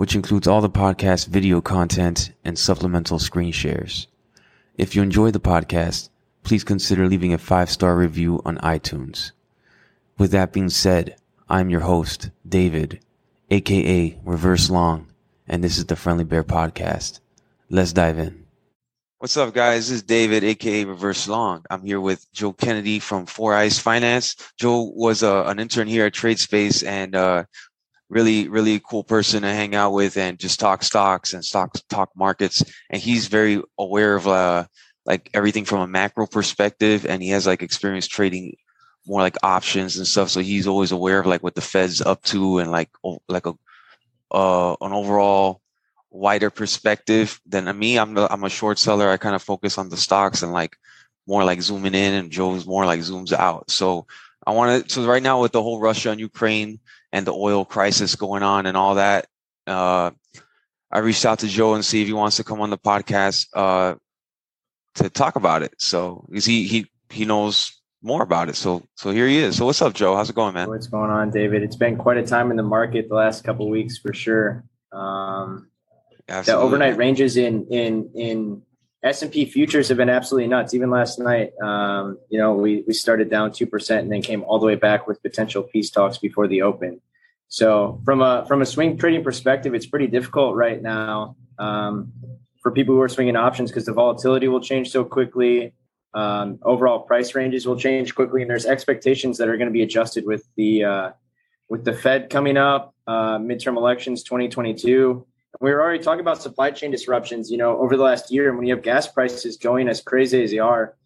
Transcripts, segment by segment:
which includes all the podcast video content and supplemental screen shares. If you enjoy the podcast, please consider leaving a five star review on iTunes. With that being said, I'm your host, David, aka Reverse Long and this is the Friendly Bear Podcast. Let's dive in. What's up, guys? This is David, aka Reverse Long. I'm here with Joe Kennedy from Four Eyes Finance. Joe was uh, an intern here at TradeSpace and uh, really, really cool person to hang out with and just talk stocks and stock talk markets. And he's very aware of uh, like everything from a macro perspective, and he has like experience trading more like options and stuff. So he's always aware of like what the Fed's up to and like like a uh, an overall wider perspective than me. I'm I'm a short seller. I kind of focus on the stocks and like more like zooming in, and Joe's more like zooms out. So I want to. So right now with the whole Russia and Ukraine and the oil crisis going on and all that, uh, I reached out to Joe and see if he wants to come on the podcast uh, to talk about it. So because he he he knows more about it. So so here he is. So what's up, Joe? How's it going, man? What's going on, David? It's been quite a time in the market the last couple weeks for sure. Um, the overnight ranges in in in S and P futures have been absolutely nuts. Even last night, um, you know, we we started down two percent and then came all the way back with potential peace talks before the open. So from a from a swing trading perspective, it's pretty difficult right now um, for people who are swinging options because the volatility will change so quickly. Um, overall price ranges will change quickly, and there's expectations that are going to be adjusted with the uh, with the Fed coming up, uh, midterm elections 2022. We were already talking about supply chain disruptions. You know, over the last year, and when you have gas prices going as crazy as they are,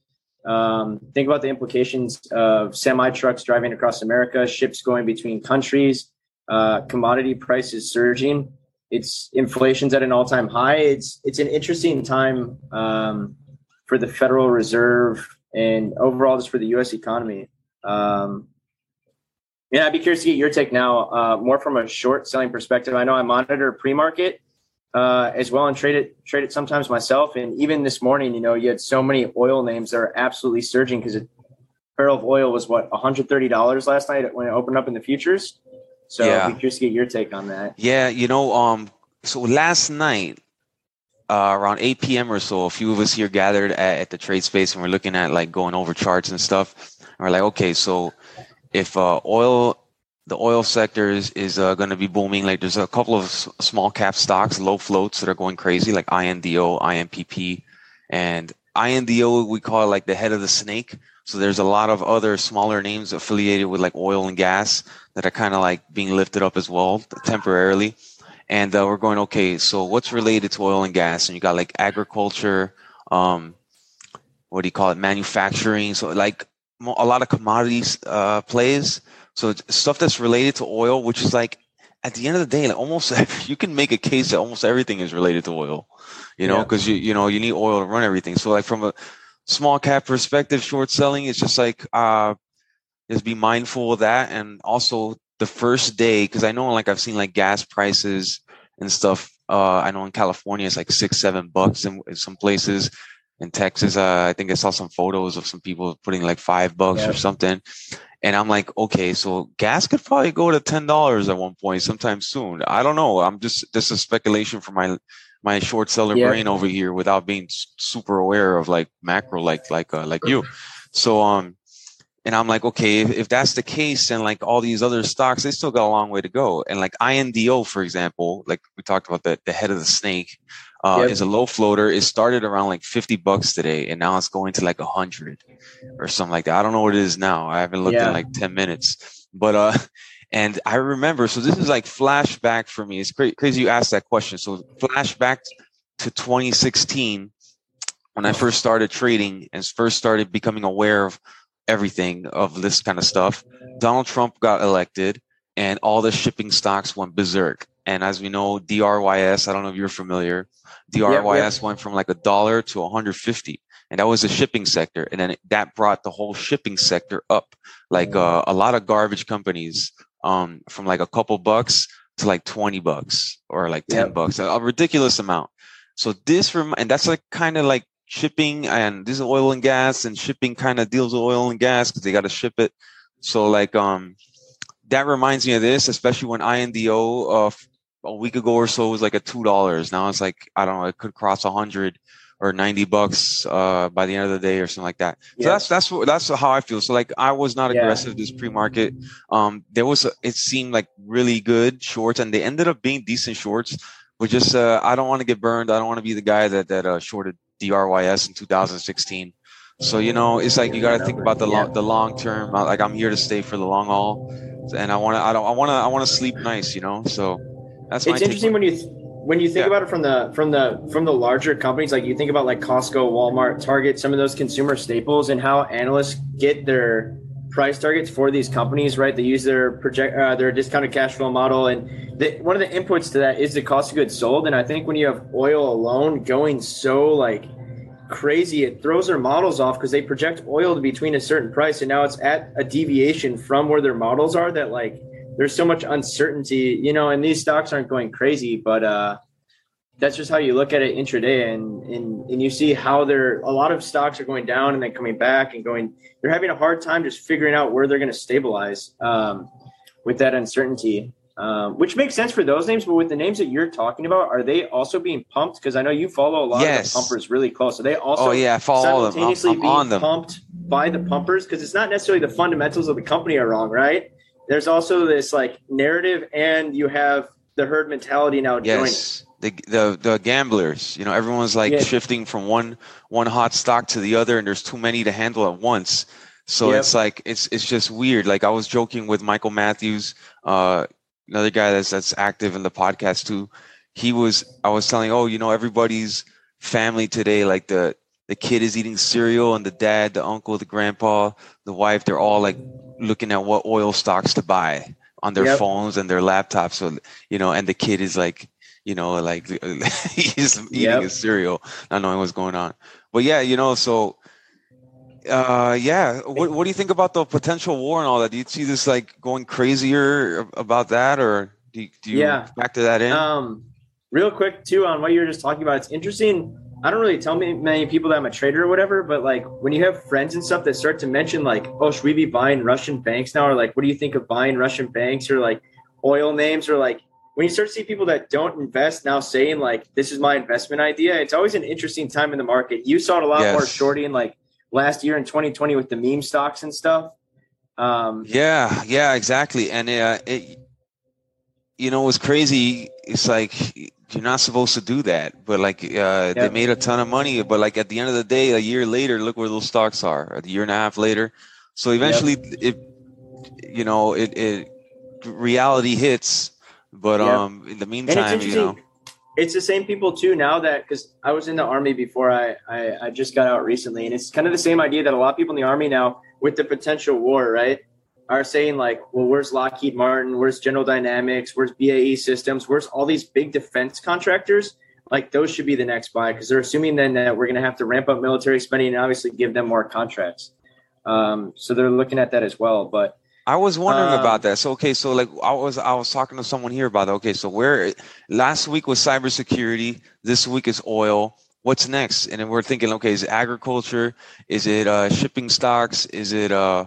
um, think about the implications of semi trucks driving across America, ships going between countries, uh, commodity prices surging. It's inflation's at an all time high. It's it's an interesting time. Um, for the Federal Reserve and overall just for the U.S. economy. Um, yeah, I'd be curious to get your take now, uh, more from a short selling perspective. I know I monitor pre-market uh, as well and trade it trade it sometimes myself. And even this morning, you know, you had so many oil names that are absolutely surging because a barrel of oil was what 130 dollars last night when it opened up in the futures. So yeah. I'd be curious to get your take on that. Yeah, you know, um, so last night uh, around 8 p.m. or so, a few of us here gathered at, at, the trade space and we're looking at like going over charts and stuff. And we're like, okay, so if uh, oil, the oil sector is, is uh, going to be booming, like there's a couple of s- small cap stocks, low floats that are going crazy, like INDO, IMPP, and INDO, we call it like the head of the snake. So there's a lot of other smaller names affiliated with like oil and gas that are kind of like being lifted up as well temporarily. And uh, we're going okay so what's related to oil and gas? And you got like agriculture um, what do you call it? Manufacturing. So like a lot of commodities uh, plays so stuff that's related to oil which is like at the end of the day like almost you can make a case that almost everything is related to oil you know because yeah. you you know you need oil to run everything so like from a small cap perspective short selling is just like uh just be mindful of that and also the first day because I know like I've seen like gas prices and stuff. Uh, I know in California it's like six, seven bucks in, in some places. In Texas, uh, I think I saw some photos of some people putting like five bucks yeah. or something. And I'm like, okay, so gas could probably go to ten dollars at one point sometime soon. I don't know. I'm just this is speculation for my my short seller yeah. brain over here without being super aware of like macro like like uh, like you. So um and I'm like, okay, if, if, that's the case, and like all these other stocks, they still got a long way to go. And like INDO, for example, like we talked about the, the head of the snake, uh, yep. is a low floater. It started around like 50 bucks today, and now it's going to like a hundred or something like that. I don't know what it is now. I haven't looked yeah. in like 10 minutes, but, uh, and I remember, so this is like flashback for me. It's cra- crazy you asked that question. So flashback to 2016 when I first started trading and first started becoming aware of everything of this kind of stuff. Donald Trump got elected and all the shipping stocks went berserk. And as we know, DRYS, I don't know if you're familiar, DRYS yep, yep. went from like a dollar to 150 and that was the shipping sector and then it, that brought the whole shipping sector up like mm. uh, a lot of garbage companies um, from like a couple bucks to like 20 bucks or like 10 yep. bucks a, a, ridiculous amount so this rem- and that's like kind of like shipping and this is oil and gas and shipping kind of deals with oil and gas because they got to ship it so like um that reminds me of this especially when indo uh, a week ago or so it was like a two dollars now it's like i don't know it could cross a hundred or 90 bucks uh, by the end of the day or something like that. So that's that's what, that's how I feel. So like I was not aggressive yeah. this pre-market. Um, there was a, it seemed like really good shorts, and they ended up being decent shorts. But just uh, I don't want to get burned. I don't want to be the guy that that uh, shorted DRYS in 2016. So you know, it's like you got to think about the long the long term. Like I'm here to stay for the long haul, and I want to I don't I want to I want to sleep nice. You know, so that's it's interesting when you. Th- when you think yeah. about it from the from the from the larger companies like you think about like costco walmart target some of those consumer staples and how analysts get their price targets for these companies right they use their project uh, their discounted cash flow model and the, one of the inputs to that is the cost of goods sold and i think when you have oil alone going so like crazy it throws their models off because they project oil to between a certain price and now it's at a deviation from where their models are that like there's so much uncertainty, you know, and these stocks aren't going crazy, but uh, that's just how you look at it intraday, and and and you see how they're a lot of stocks are going down and then coming back and going. They're having a hard time just figuring out where they're going to stabilize um, with that uncertainty. Um, which makes sense for those names, but with the names that you're talking about, are they also being pumped? Because I know you follow a lot yes. of the pumpers really close. Are they also oh yeah, I follow simultaneously them. I'm, I'm being pumped by the pumpers? Because it's not necessarily the fundamentals of the company are wrong, right? There's also this like narrative, and you have the herd mentality now yes. The, the the gamblers, you know, everyone's like yeah. shifting from one one hot stock to the other, and there's too many to handle at once. So yep. it's like it's it's just weird. Like I was joking with Michael Matthews, uh, another guy that's that's active in the podcast too. He was I was telling, oh, you know, everybody's family today, like the the kid is eating cereal and the dad, the uncle, the grandpa, the wife, they're all like looking at what oil stocks to buy on their yep. phones and their laptops. So, you know, and the kid is like, you know, like he's eating yep. his cereal, not knowing what's going on. But yeah, you know, so uh yeah what, what do you think about the potential war and all that do you see this like going crazier about that or do you, do you yeah. factor that in um real quick too on what you were just talking about it's interesting I don't really tell me many people that I'm a trader or whatever, but like when you have friends and stuff that start to mention like, oh, should we be buying Russian banks now? Or like, what do you think of buying Russian banks or like oil names or like when you start to see people that don't invest now saying like, this is my investment idea, it's always an interesting time in the market. You saw it a lot yes. more shorting like last year in 2020 with the meme stocks and stuff. Um, yeah, yeah, exactly. And uh, it, you know, what's crazy. It's like you're not supposed to do that but like uh, they made a ton of money but like at the end of the day a year later look where those stocks are a year and a half later. So eventually it you know it, it reality hits but um in the meantime you know. it's the same people too now that because I was in the army before I, I I just got out recently, and it's kind of the same idea that a lot of people in the army now with the potential war, right? Are saying like, well, where's Lockheed Martin? Where's General Dynamics? Where's BAE Systems? Where's all these big defense contractors? Like those should be the next buy because they're assuming then that we're going to have to ramp up military spending and obviously give them more contracts. Um, so they're looking at that as well. But I was wondering um, about that. So okay, so like I was I was talking to someone here about that. Okay, so where last week was cybersecurity, this week is oil. What's next? And then we're thinking, okay, is it agriculture? Is it uh, shipping stocks? Is it uh,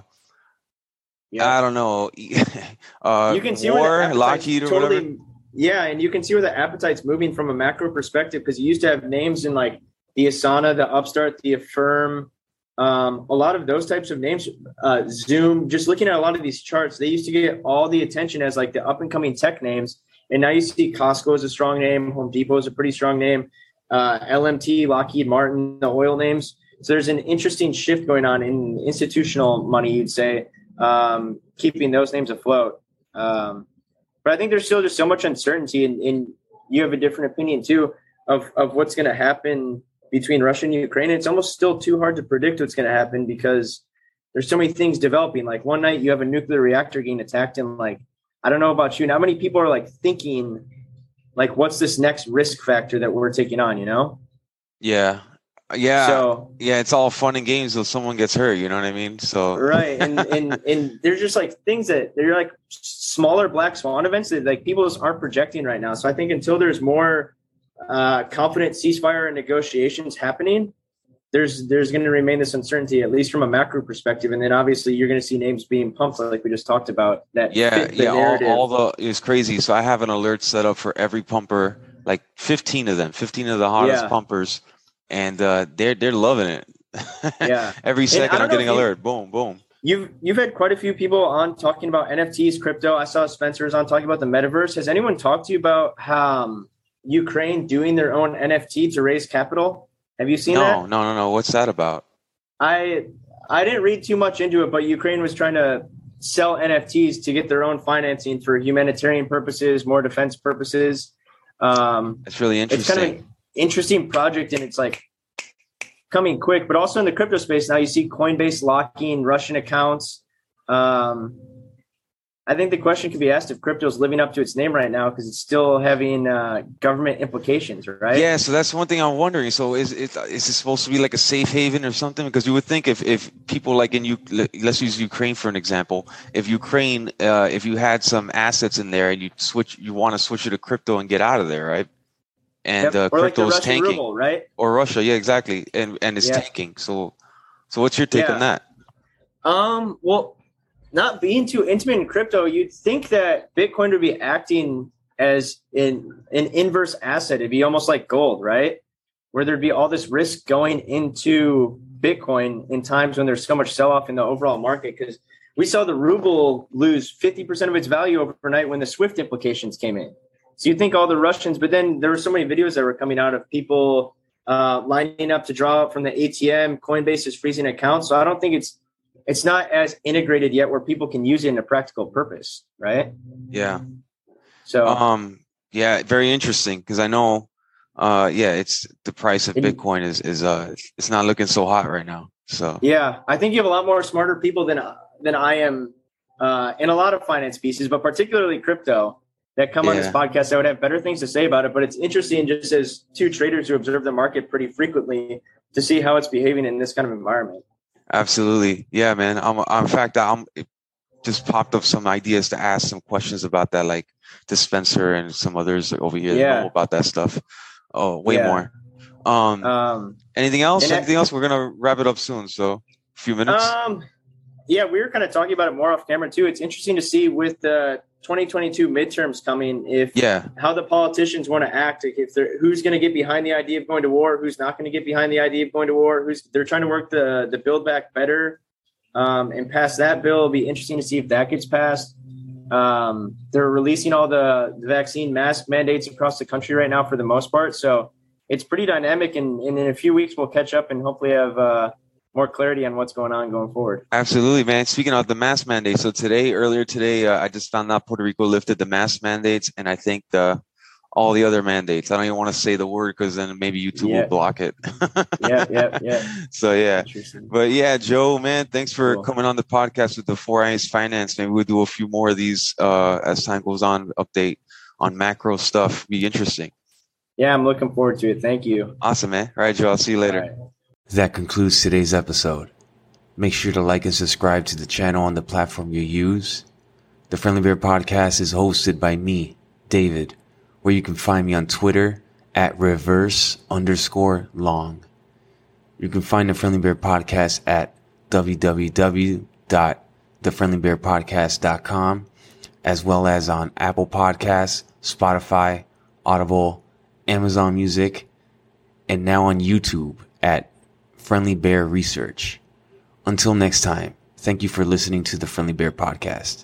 yeah. I don't know. uh, you can see war, where Lockheed or totally, whatever. Yeah, and you can see where the appetite's moving from a macro perspective because you used to have names in like the Asana, the Upstart, the Affirm, um, a lot of those types of names. Uh, Zoom, just looking at a lot of these charts, they used to get all the attention as like the up and coming tech names, and now you see Costco is a strong name, Home Depot is a pretty strong name, uh, LMT, Lockheed Martin, the oil names. So there's an interesting shift going on in institutional money, you'd say, um, keeping those names afloat. Um, but I think there's still just so much uncertainty, and, and you have a different opinion too of of what's going to happen between Russia and Ukraine. It's almost still too hard to predict what's going to happen because there's so many things developing. Like one night you have a nuclear reactor getting attacked, and like I don't know about you, how many people are like thinking like what's this next risk factor that we're taking on, you know? Yeah. Yeah. So yeah, it's all fun and games until someone gets hurt, you know what I mean? So Right. And and and there's just like things that they're like smaller black swan events that like people just aren't projecting right now. So I think until there's more uh confident ceasefire and negotiations happening, there's there's going to remain this uncertainty at least from a macro perspective and then obviously you're going to see names being pumped like we just talked about that yeah yeah all, all, the it's crazy so i have an alert set up for every pumper like 15 of them 15 of the hottest yeah. pumpers and uh, they're they're loving it yeah every second i'm getting alert boom boom You've you've had quite a few people on talking about NFTs, crypto. I saw Spencer's on talking about the metaverse. Has anyone talked to you about um, Ukraine doing their own NFT to raise capital? Have you seen no, that? No, no, no. What's that about? I I didn't read too much into it, but Ukraine was trying to sell NFTs to get their own financing for humanitarian purposes, more defense purposes. Um, That's really interesting. It's kind of interesting project, and it's like coming quick. But also in the crypto space now, you see Coinbase locking Russian accounts. Um, I think the question could be asked if crypto is living up to its name right now because it's still having uh, government implications, right? Yeah, so that's one thing I'm wondering. So is it is it supposed to be like a safe haven or something? Because you would think if, if people like in you, let's use Ukraine for an example. If Ukraine, uh, if you had some assets in there and you switch, you want to switch it to crypto and get out of there, right? And yep. uh, crypto like is tanking, ruble, right? Or Russia, yeah, exactly, and and it's yeah. tanking. So, so what's your take yeah. on that? Um, well, not being too intimate in crypto, you'd think that Bitcoin would be acting as in an inverse asset. It'd be almost like gold, right? Where there'd be all this risk going into Bitcoin in times when there's so much sell off in the overall market. Because we saw the ruble lose 50% of its value overnight when the SWIFT implications came in. So you think all the Russians, but then there were so many videos that were coming out of people uh, lining up to draw from the ATM. Coinbase is freezing accounts. So I don't think it's it's not as integrated yet where people can use it in a practical purpose, right? Yeah. So um yeah, very interesting because I know uh yeah, it's the price of Bitcoin is is uh it's not looking so hot right now. So Yeah, I think you have a lot more smarter people than than I am uh in a lot of finance pieces, but particularly crypto that come yeah. on this podcast that would have better things to say about it. But it's interesting just as two traders who observe the market pretty frequently to see how it's behaving in this kind of environment. Absolutely. Yeah, man. I'm, I'm in fact, I'm just popped up some ideas to ask some questions about that, like to Spencer and some others over here yeah. know about that stuff. Oh, way yeah. more. Um, um, anything else? Anything else? We're gonna wrap it up soon. So, a few minutes. Um, yeah, we were kind of talking about it more off camera too. It's interesting to see with the 2022 midterms coming if yeah. how the politicians want to act if they're who's going to get behind the idea of going to war who's not going to get behind the idea of going to war who's they're trying to work the the build back better um, and pass that bill. It'll be interesting to see if that gets passed. Um, they're releasing all the, the vaccine mask mandates across the country right now for the most part so it's pretty dynamic and, and in a few weeks we'll catch up and hopefully have uh, more clarity on what's going on going forward. Absolutely, man. Speaking of the mask mandate, so today, earlier today, uh, I just found out Puerto Rico lifted the mask mandates, and I think the all the other mandates. I don't even want to say the word because then maybe YouTube yeah. will block it. yeah, yeah, yeah. So yeah, but yeah, Joe, man, thanks for cool. coming on the podcast with the Four Eyes Finance. Maybe we'll do a few more of these uh, as time goes on. Update on macro stuff. Be interesting. Yeah, I'm looking forward to it. Thank you. Awesome, man. All right, Joe. I'll see you later. That concludes today's episode. Make sure to like and subscribe to the channel on the platform you use. The Friendly Bear Podcast is hosted by me, David, where you can find me on Twitter at reverse underscore long. You can find the Friendly Bear Podcast at www.thefriendlybearpodcast.com as well as on Apple Podcasts, Spotify, Audible, Amazon Music, and now on YouTube at Friendly Bear Research. Until next time, thank you for listening to the Friendly Bear Podcast.